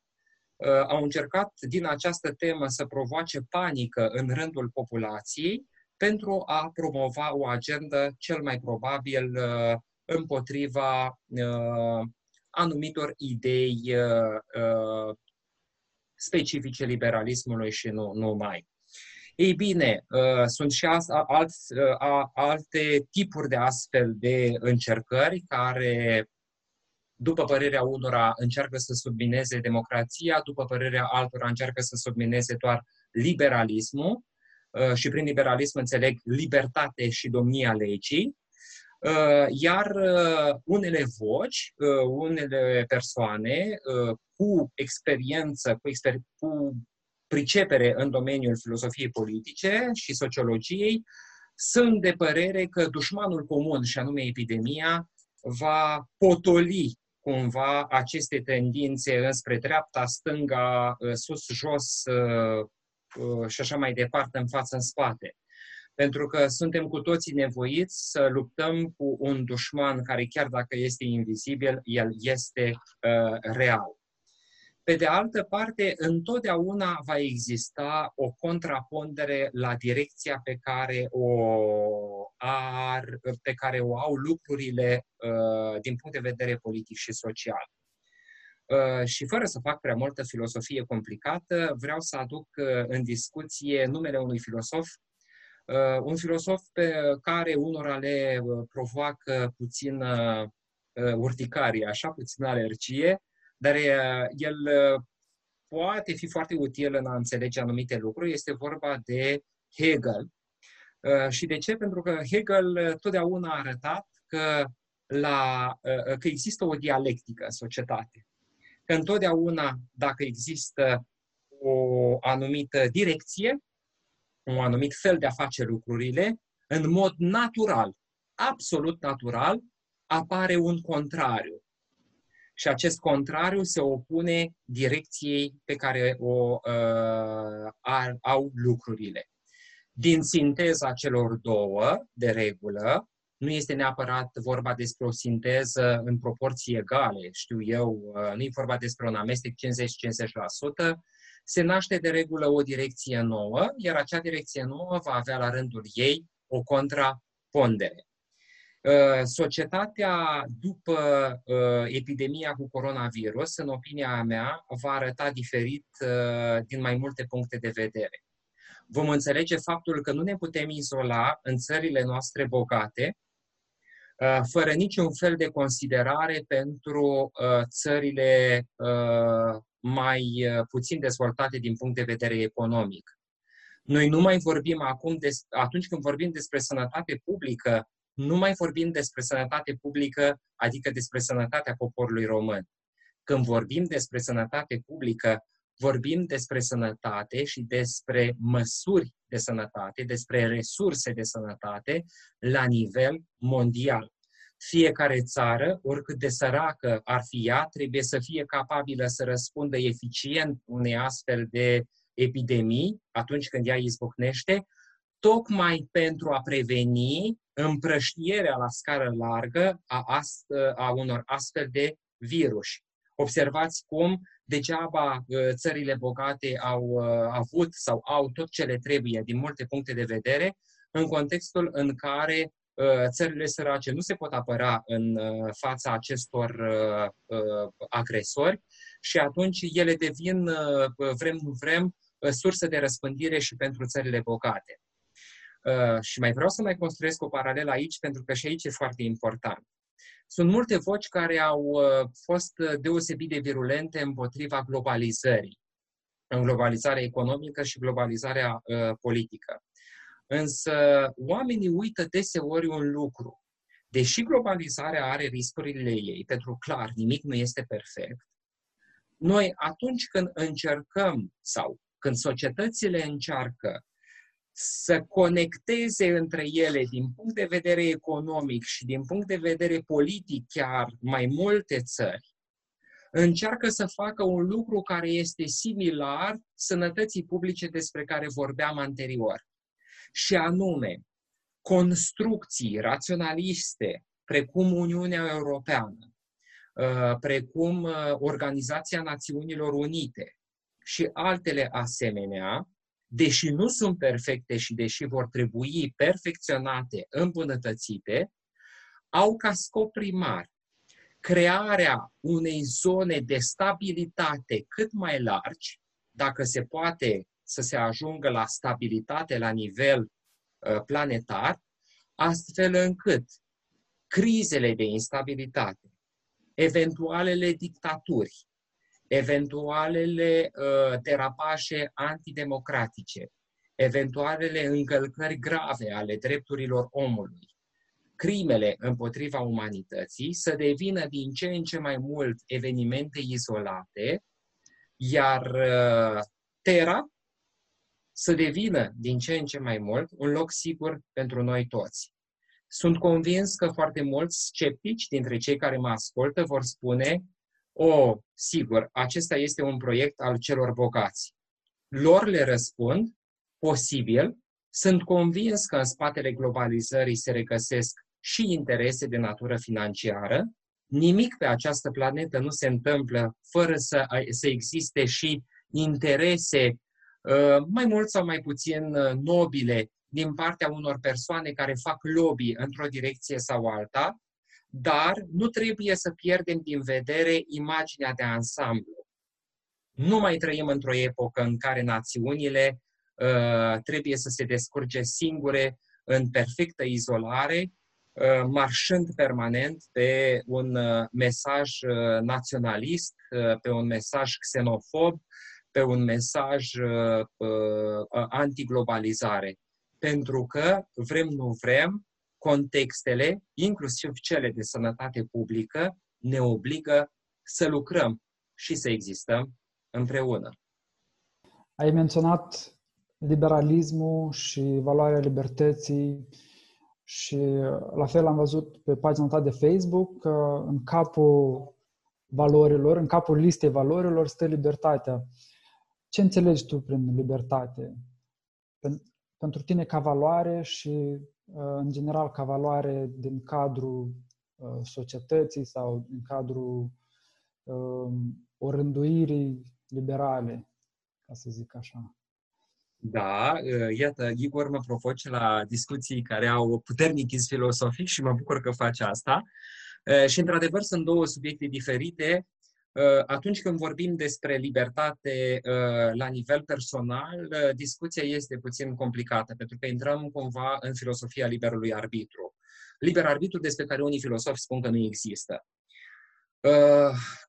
au încercat din această temă să provoace panică în rândul populației pentru a promova o agendă cel mai probabil împotriva anumitor idei specifice liberalismului și nu numai. Ei bine, uh, sunt și alți, uh, alte tipuri de astfel de încercări care, după părerea unora, încearcă să submineze democrația, după părerea altora, încearcă să submineze doar liberalismul uh, și prin liberalism înțeleg libertate și domnia legii, iar unele voci, unele persoane cu experiență, cu, exper- cu pricepere în domeniul filosofiei politice și sociologiei, sunt de părere că dușmanul comun, și anume epidemia, va potoli cumva aceste tendințe înspre dreapta, stânga, sus, jos uh, și așa mai departe, în față, în spate. Pentru că suntem cu toții nevoiți să luptăm cu un dușman care, chiar dacă este invizibil, el este uh, real. Pe de altă parte, întotdeauna va exista o contrapondere la direcția pe care o, ar, pe care o au lucrurile uh, din punct de vedere politic și social. Uh, și fără să fac prea multă filosofie complicată, vreau să aduc uh, în discuție numele unui filosof, uh, un filosof pe care unora le provoacă puțin urticarie, așa puțin alergie, dar el poate fi foarte util în a înțelege anumite lucruri. Este vorba de Hegel. Și de ce? Pentru că Hegel totdeauna a arătat că, la, că există o dialectică în societate că întotdeauna, dacă există o anumită direcție, un anumit fel de a face lucrurile, în mod natural, absolut natural, apare un contrariu. Și acest contrariu se opune direcției pe care o uh, au lucrurile. Din sinteza celor două, de regulă, nu este neapărat vorba despre o sinteză în proporții egale, știu eu, uh, nu e vorba despre un amestec 50-50%, se naște de regulă o direcție nouă, iar acea direcție nouă va avea la rândul ei o contrapondere. Uh, societatea după uh, epidemia cu coronavirus, în opinia mea, va arăta diferit din mai multe puncte de vedere. Vom înțelege faptul că nu ne putem izola în țările noastre bogate, Uh, fără niciun fel de considerare pentru uh, țările uh, mai puțin dezvoltate din punct de vedere economic. Noi nu mai vorbim acum, de, atunci când vorbim despre sănătate publică, nu mai vorbim despre sănătate publică, adică despre sănătatea poporului român. Când vorbim despre sănătate publică, vorbim despre sănătate și despre măsuri de sănătate, despre resurse de sănătate la nivel mondial. Fiecare țară, oricât de săracă ar fi ea, trebuie să fie capabilă să răspundă eficient unei astfel de epidemii atunci când ea izbucnește, tocmai pentru a preveni împrăștierea la scară largă a, ast- a unor astfel de virus. Observați cum degeaba uh, țările bogate au uh, avut sau au tot ce le trebuie din multe puncte de vedere, în contextul în care uh, țările sărace nu se pot apăra în fața acestor agresori și atunci ele devin, vrem nu vrem, sursă de răspândire și pentru țările bogate. Și mai vreau să mai construiesc o paralelă aici, pentru că și aici e foarte important. Sunt multe voci care au uh, fost uh, deosebit de virulente împotriva globalizării, în globalizarea economică și globalizarea uh, politică. Însă oamenii uită deseori un lucru. Deși globalizarea are riscurile ei, pentru clar, nimic nu este perfect, noi atunci când încercăm sau când societățile încearcă să conecteze între ele din punct de vedere economic și din punct de vedere politic chiar mai multe țări, încearcă să facă un lucru care este similar sănătății publice despre care vorbeam anterior. Și anume, construcții raționaliste, precum Uniunea Europeană, uh, precum uh, Organizația Națiunilor Unite și altele asemenea, deși nu sunt perfecte și deși vor trebui perfecționate, îmbunătățite, au ca scop primar crearea unei zone de stabilitate cât mai largi, dacă se poate să se ajungă la stabilitate la nivel uh, planetar, astfel încât crizele de instabilitate, eventualele dictaturi, eventualele uh, derapaje antidemocratice, eventualele încălcări grave ale drepturilor omului, crimele împotriva umanității să devină din ce în ce mai mult evenimente izolate, iar uh, Terra să devină din ce în ce mai mult un loc sigur pentru noi toți. Sunt convins că foarte mulți sceptici dintre cei care mă ascultă vor spune o, sigur, acesta este un proiect al celor bogați. Lor le răspund, posibil, Sunt convins că în spatele globalizării se regăsesc și interese de natură financiară. Nimic pe această planetă nu se întâmplă fără să, să existe și interese uh, mai mult sau mai puțin uh, nobile din partea unor persoane care fac lobby într-o direcție sau alta, dar nu trebuie să pierdem din vedere imaginea de ansamblu. Nu mai trăim într-o epocă în care națiunile uh, trebuie să se descurge singure în perfectă izolare, uh, marșând permanent pe un uh, mesaj uh, naționalist, uh, pe un mesaj xenofob, pe un mesaj uh, uh, antiglobalizare. Pentru că, vrem, nu vrem, contextele, inclusiv cele de sănătate publică, ne obligă să lucrăm și să existăm împreună. Ai menționat liberalismul și valoarea libertății și la fel am văzut pe pagina ta de Facebook că în capul valorilor, în capul listei valorilor stă libertatea. Ce înțelegi tu prin libertate? Pentru tine ca valoare și în general ca valoare din cadrul uh, societății sau din cadrul um, orânduirii liberale, ca să zic așa. Da, uh, iată, Igor mă provoce la discuții care au puternic iz filosofic și mă bucur că face asta. Uh, și, într-adevăr, sunt două subiecte diferite. Uh, atunci când vorbim despre libertate uh, la nivel personal, uh, discuția este puțin complicată, pentru că intrăm cumva în filosofia liberului arbitru. Liber arbitru despre care unii filosofi spun că nu există.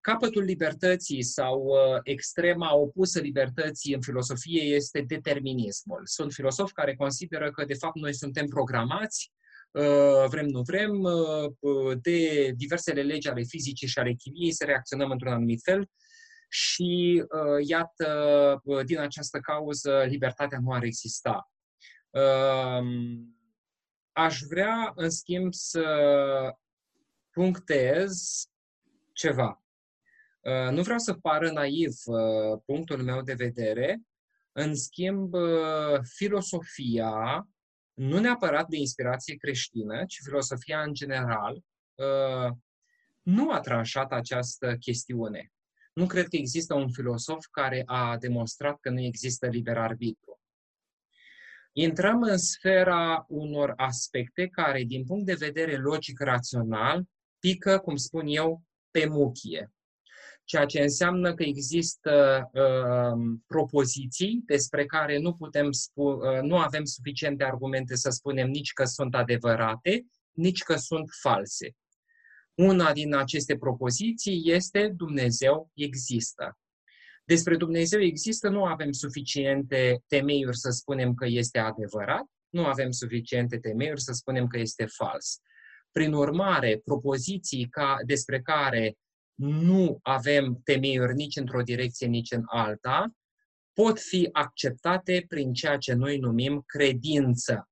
Capătul libertății sau extrema opusă libertății în filosofie este determinismul. Sunt filosofi care consideră că, de fapt, noi suntem programați Uh, vrem, nu vrem, uh, de diversele legi ale fizicii și ale chimiei să reacționăm într-un anumit fel și uh, iată, din această cauză, libertatea nu ar exista. Um, aș vrea, în schimb, să punctez ceva. Nu vreau să pară naiv punctul meu de vedere, în schimb, filosofia nu neapărat de inspirație creștină, ci filosofia în general, uh, nu a tranșat această chestiune. Nu cred că există un filosof care a demonstrat că nu există liber arbitru. Intrăm în sfera unor aspecte care, din punct de vedere logic-rațional, pică, cum spun eu, pe muchie ceea ce înseamnă că există uh, propoziții despre care nu putem spu- uh, nu avem suficiente argumente să spunem nici că sunt adevărate, nici că sunt false. Una din aceste propoziții este Dumnezeu există. Despre Dumnezeu există, nu avem suficiente temeiuri să spunem că este adevărat, nu avem suficiente temeiuri să spunem că este fals. Prin urmare, propoziții ca, despre care nu avem temeiuri nici într-o direcție, nici în alta, pot fi acceptate prin ceea ce noi numim credință.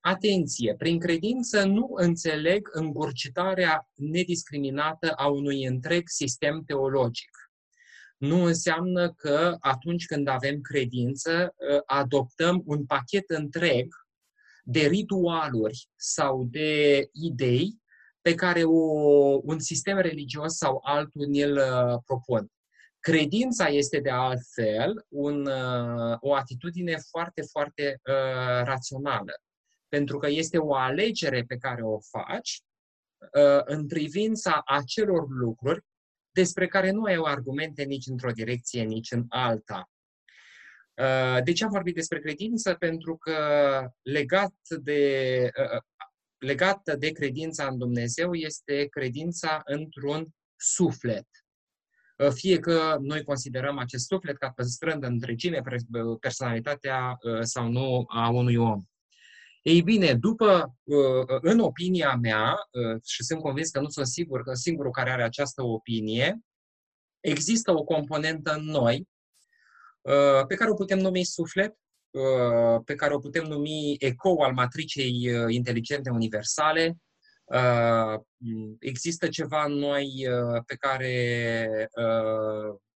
Atenție! Prin credință nu înțeleg îngurcitarea nediscriminată a unui întreg sistem teologic. Nu înseamnă că atunci când avem credință, ă, adoptăm un pachet întreg de ritualuri sau de idei pe care o, un sistem religios sau altul ne-l uh, propun. Credința este de altfel un, uh, o atitudine foarte, foarte uh, rațională, pentru că este o alegere pe care o faci uh, în privința acelor lucruri despre care nu ai argumente nici într-o direcție, nici în alta. Uh, de ce am vorbit despre credință? Pentru că legat de uh, legată de credința în Dumnezeu este credința într-un suflet. Uh, fie că noi considerăm acest suflet ca păstrând întregime personalitatea uh, sau nu a unui om. Ei bine, după, uh, în opinia mea, și sunt convins că nu sunt sigur că singurul care are această opinie, există o componentă în noi pe care o putem numi suflet Uh, pe care o putem numi ecou al matricei uh, inteligente universale. Uh, există ceva în noi pe care,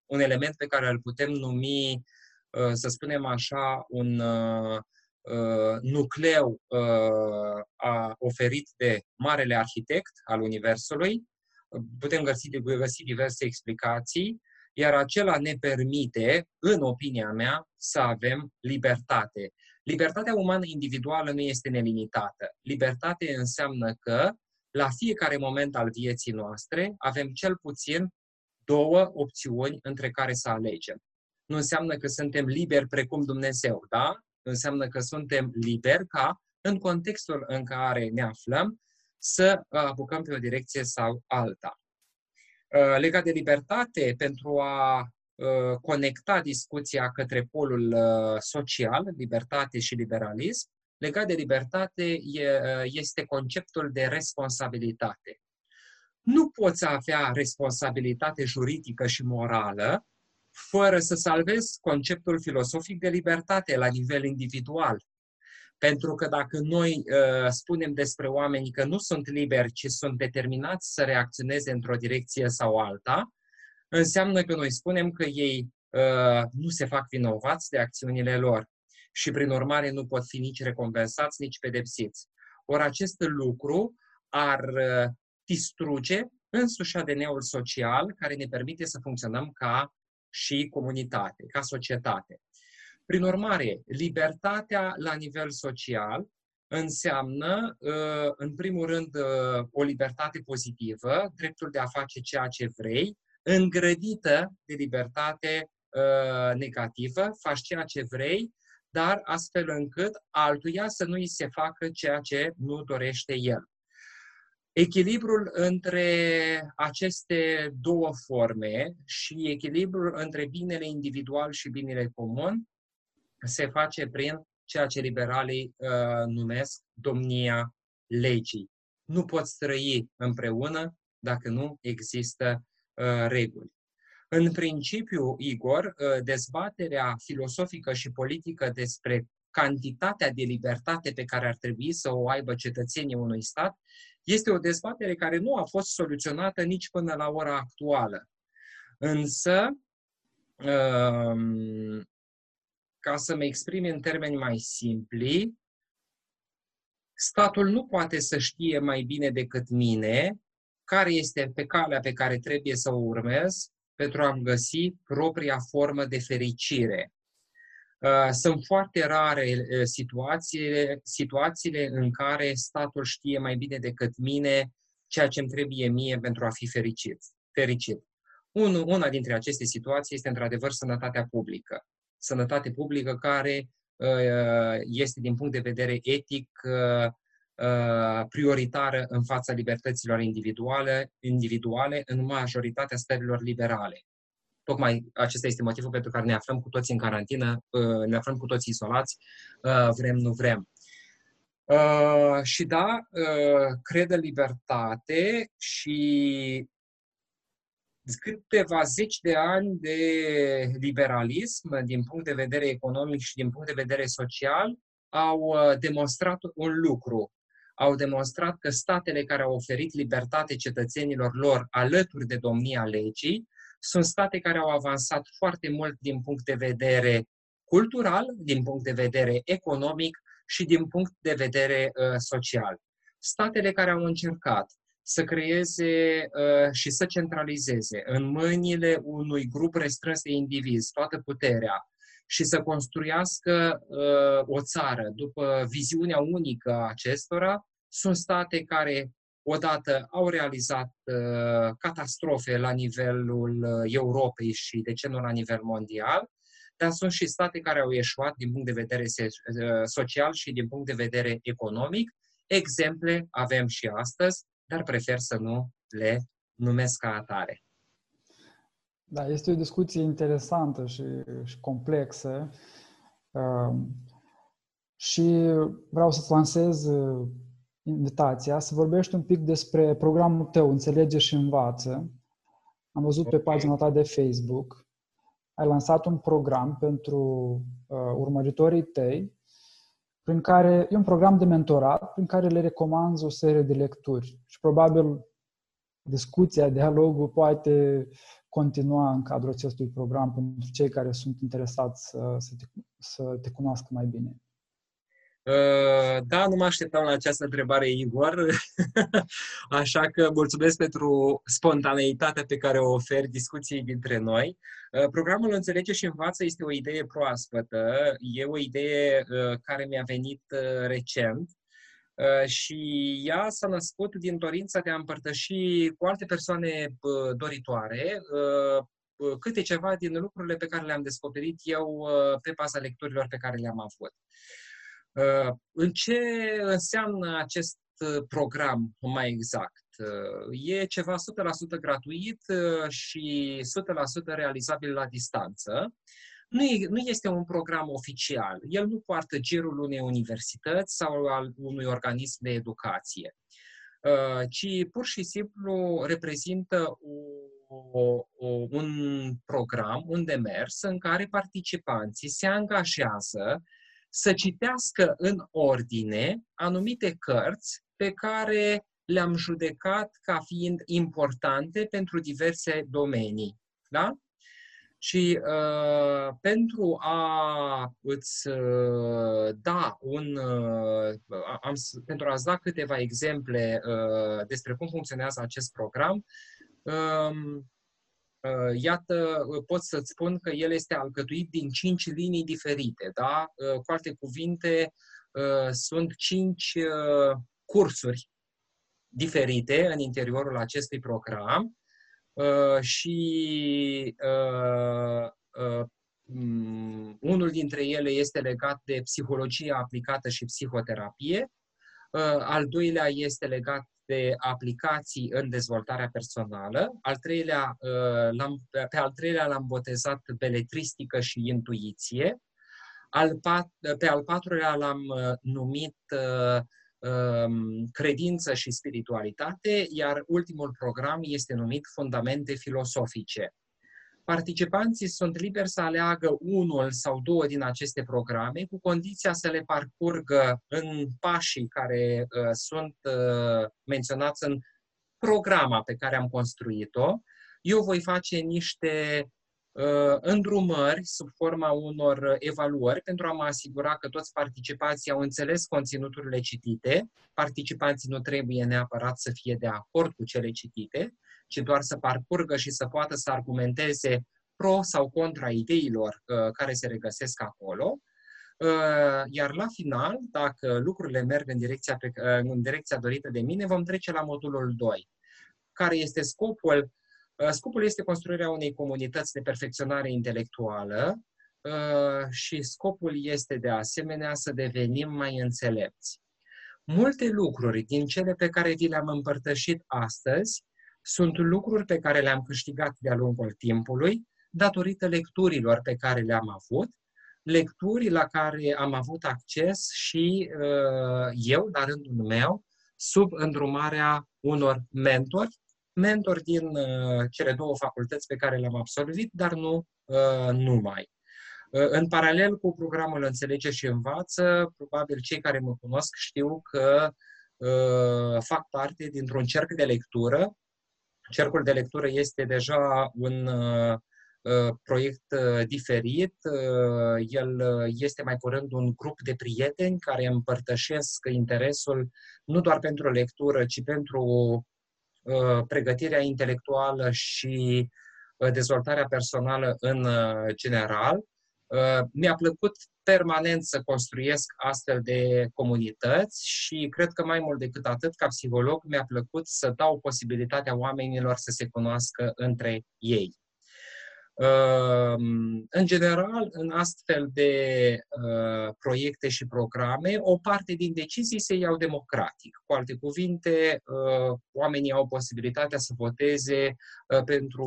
un element pe care îl putem numi, să spunem așa, un, uh, nucleu uh, a oferit de Marele Arhitect al Universului. Putem găsi, găsi diverse explicații, iar acela ne permite, în opinia mea, să avem libertate. Libertatea umană individuală nu este nelimitată. Libertate înseamnă că la fiecare moment al vieții noastre avem cel puțin două opțiuni între care să alegem. Nu înseamnă că suntem liberi precum Dumnezeu, da? Înseamnă că suntem liberi ca, în contextul în care ne aflăm, să apucăm pe o direcție sau alta. Uh, legat de libertate, pentru a uh, conecta discuția către polul uh, social, libertate și liberalism, legat de libertate este conceptul de responsabilitate. Nu poți avea responsabilitate juridică și morală fără să salvezi conceptul filosofic de libertate la nivel individual. Pentru că dacă noi uh, spunem despre oameni că nu sunt liberi, ci sunt determinați să reacționeze într-o direcție sau alta, înseamnă că noi spunem că ei uh, nu se fac vinovați de acțiunile lor și, prin urmare, nu pot fi nici recompensați, nici pedepsiți. Ori acest lucru ar uh, distruge însuși ADN-ul social care ne permite să funcționăm ca și comunitate, ca societate. Prin urmare, libertatea la nivel social înseamnă, uh, în primul rând, uh, o libertate pozitivă, dreptul de a face ceea ce vrei, îngrădită de libertate uh, negativă, faci ceea ce vrei, dar astfel încât altuia să nu îi se facă ceea ce nu dorește el. Echilibrul între aceste două forme și echilibrul între binele individual și binele comun se face prin ceea ce liberalii uh, numesc domnia legii. Nu poți trăi împreună dacă nu există uh, reguli. În principiu, Igor, uh, dezbaterea filosofică și politică despre cantitatea de libertate pe care ar trebui să o aibă cetățenii unui stat este o dezbatere care nu a fost soluționată nici până la ora actuală. Însă, um, ca să mă exprim în termeni mai simpli, statul nu poate să știe mai bine decât mine care este pe calea pe care trebuie să o urmez pentru a-mi găsi propria formă de fericire. Uh, sunt foarte rare uh, situațiile, situațiile în care statul știe mai bine decât mine ceea ce îmi trebuie mie pentru a fi fericit. fericit. una dintre aceste situații este într-adevăr sănătatea publică sănătate publică care uh, este din punct de vedere etic uh, uh, prioritară în fața libertăților individuale, individuale în majoritatea stărilor liberale. Tocmai acesta este motivul pentru care ne aflăm cu toții în carantină, ne aflăm cu toții izolați, vrem, nu vrem. Și da, cred în libertate și câteva zeci de ani de liberalism din punct de vedere economic și din punct de vedere social au uh, demonstrat un lucru. Au demonstrat că statele care au oferit libertate cetățenilor lor alături de domnia legii sunt state care au avansat foarte mult din punct de vedere cultural, din punct de vedere economic și din punct de vedere uh, social. Statele care au încercat să creeze uh, și să centralizeze în mâinile unui grup restrâns de indivizi toată puterea și să construiască uh, o țară după viziunea unică a acestora, sunt state care odată au realizat uh, catastrofe la nivelul uh, Europei și, de ce nu, la nivel mondial, dar sunt și state care au ieșuat din punct de vedere uh, social și din punct de vedere economic. Exemple avem și astăzi, dar prefer să nu le numesc ca atare. Da, este o discuție interesantă și, și complexă. Uh, și vreau să-ți lansez uh, invitația să vorbești un pic despre programul tău, Înțelege și Învață. Am văzut okay. pe pagina ta de Facebook. Ai lansat un program pentru uh, urmăritorii tăi prin care e un program de mentorat prin care le recomand o serie de lecturi și probabil discuția, dialogul poate continua în cadrul acestui program pentru cei care sunt interesați să, să, te, să te cunoască mai bine. Uh, da, nu mă așteptam la această întrebare, Igor, așa că mulțumesc pentru spontaneitatea pe care o oferi discuției dintre noi. Uh, programul Înțelege și Învață este o idee proaspătă, e o idee uh, care mi-a venit recent și ea s-a născut din dorința de a împărtăși cu alte persoane doritoare câte ceva din lucrurile pe care le-am descoperit eu pe baza lecturilor pe care le-am avut. Uh, în ce înseamnă acest uh, program mai exact? Uh, e ceva 100% gratuit și 100% realizabil la distanță. Nu, e, nu este un program oficial. El nu poartă gerul unei universități sau al unui organism de educație, ci pur și simplu reprezintă o, o, un program, un demers în care participanții se angajează să citească în ordine anumite cărți pe care le-am judecat ca fiind importante pentru diverse domenii. Da? Și uh, pentru a îți uh, da un. Uh, am, pentru a-ți da câteva exemple uh, despre cum funcționează acest program, uh, Uh, iată, uh, pot să-ți spun că el este alcătuit din cinci linii diferite, da? Uh, cu alte cuvinte, sunt cinci cursuri diferite în interiorul acestui program și mm, unul dintre ele este legat de psihologie aplicată și psihoterapie, al doilea este legat de aplicații în dezvoltarea personală. Al treilea, uh, l-am, pe al treilea l-am botezat beletristică și intuiție. Al pat, pe al patrulea l-am uh, numit uh, um, credință și spiritualitate, iar ultimul program este numit fundamente filosofice. Participanții sunt liberi să aleagă unul sau două din aceste programe, cu condiția să le parcurgă în pașii care uh, sunt uh, menționați în programa pe care am construit-o. Eu voi face niște uh, îndrumări sub forma unor evaluări pentru a mă asigura că toți participanții au înțeles conținuturile citite. Participanții nu trebuie neapărat să fie de acord cu cele citite, ci doar să parcurgă și să poată să argumenteze pro sau contra ideilor uh, care se regăsesc acolo. Uh, iar la final, dacă lucrurile merg în direcția, pe, uh, în direcția dorită de mine, vom trece la modulul 2. Care este scopul? Uh, scopul este construirea unei comunități de perfecționare intelectuală uh, și scopul este de asemenea să devenim mai înțelepți. Multe lucruri din cele pe care vi le-am împărtășit astăzi sunt lucruri pe care le-am câștigat de-a lungul timpului, datorită lecturilor pe care le-am avut, lecturi la care am avut acces și uh, eu, la rândul meu, sub îndrumarea unor mentori, mentori din uh, cele două facultăți pe care le-am absolvit, dar nu uh, numai. Uh, în paralel cu programul Înțelege și Învață, probabil cei care mă cunosc știu că uh, fac parte dintr-un cerc de lectură Cercul de lectură este deja un uh, uh, proiect uh, diferit. El este mai curând un grup de prieteni care împărtășesc interesul nu doar pentru lectură, ci pentru pregătirea intelectuală și dezvoltarea personală în general. Mi-a plăcut permanent să construiesc astfel de comunități și cred că mai mult decât atât, ca psiholog, mi-a plăcut să dau posibilitatea oamenilor să se cunoască între ei. Ehm, în general, în astfel de uh, proiecte și programe, o parte din decizii se iau democratic. Cu alte cuvinte, uh, oamenii au posibilitatea să voteze uh, pentru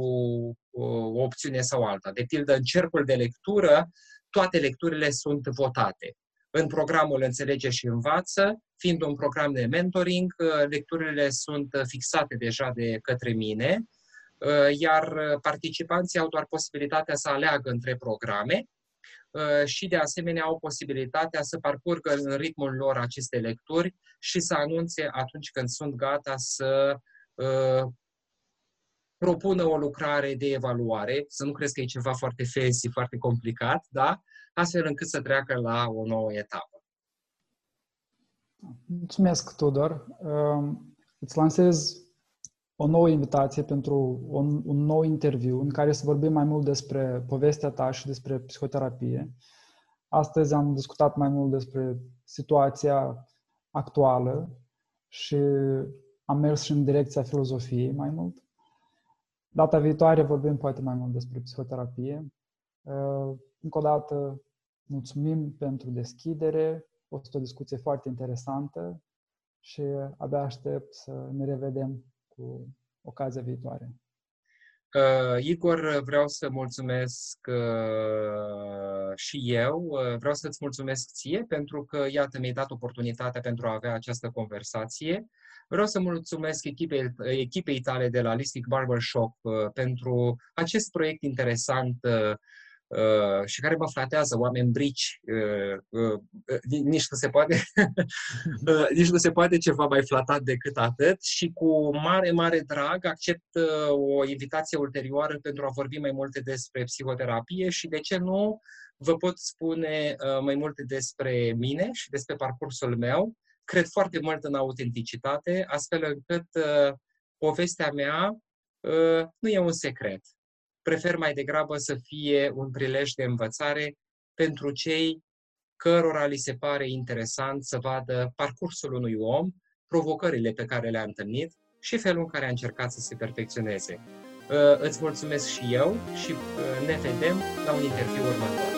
o opțiune sau alta. De pildă, în cercul de lectură, toate lecturile sunt votate. În programul Înțelege și Învață, fiind un program de mentoring, uh, lecturile sunt fixate deja de către mine, uh, iar participanții au doar posibilitatea să aleagă între programe uh, și de asemenea au posibilitatea să parcurgă în ritmul lor aceste lecturi și să anunțe atunci când sunt gata să propună o lucrare de evaluare, să nu crezi că e ceva foarte fancy, foarte complicat, da? astfel încât să treacă la o nouă etapă. Mulțumesc, Tudor. Um, îți lansez o nouă invitație pentru un, un nou interviu în care să vorbim mai mult despre povestea ta și despre psihoterapie. Astăzi am discutat mai mult despre situația actuală și am mers și în direcția filozofiei mai mult. Data viitoare vorbim poate mai mult despre psihoterapie. Uh, încă o dată, mulțumim pentru deschidere. A fost o discuție foarte interesantă și abia aștept să ne revedem cu ocazia viitoare. Uh, Igor, vreau să mulțumesc uh, și eu. Uh, vreau să-ți mulțumesc ție pentru că, iată, mi-ai dat oportunitatea pentru a avea această conversație. Vreau să mulțumesc echipei, echipei tale de la Listic Barbershop uh, pentru acest proiect interesant uh, Uh, și care mă flatează, oameni brici, uh, uh, nici nu se poate, nici nu se poate ceva mai flatat decât atât și cu mare, mare drag accept o invitație ulterioară pentru a vorbi mai multe despre psihoterapie și de ce nu vă pot spune mai multe despre mine și despre parcursul meu. Cred foarte mult în autenticitate, astfel încât povestea mea nu e un secret prefer mai degrabă să fie un prilej de învățare pentru cei cărora li se pare interesant să vadă parcursul unui om, provocările pe care le-a întâlnit și felul în care a încercat să se perfecționeze. Îți mulțumesc și eu și uh, ne vedem la un interviu următor.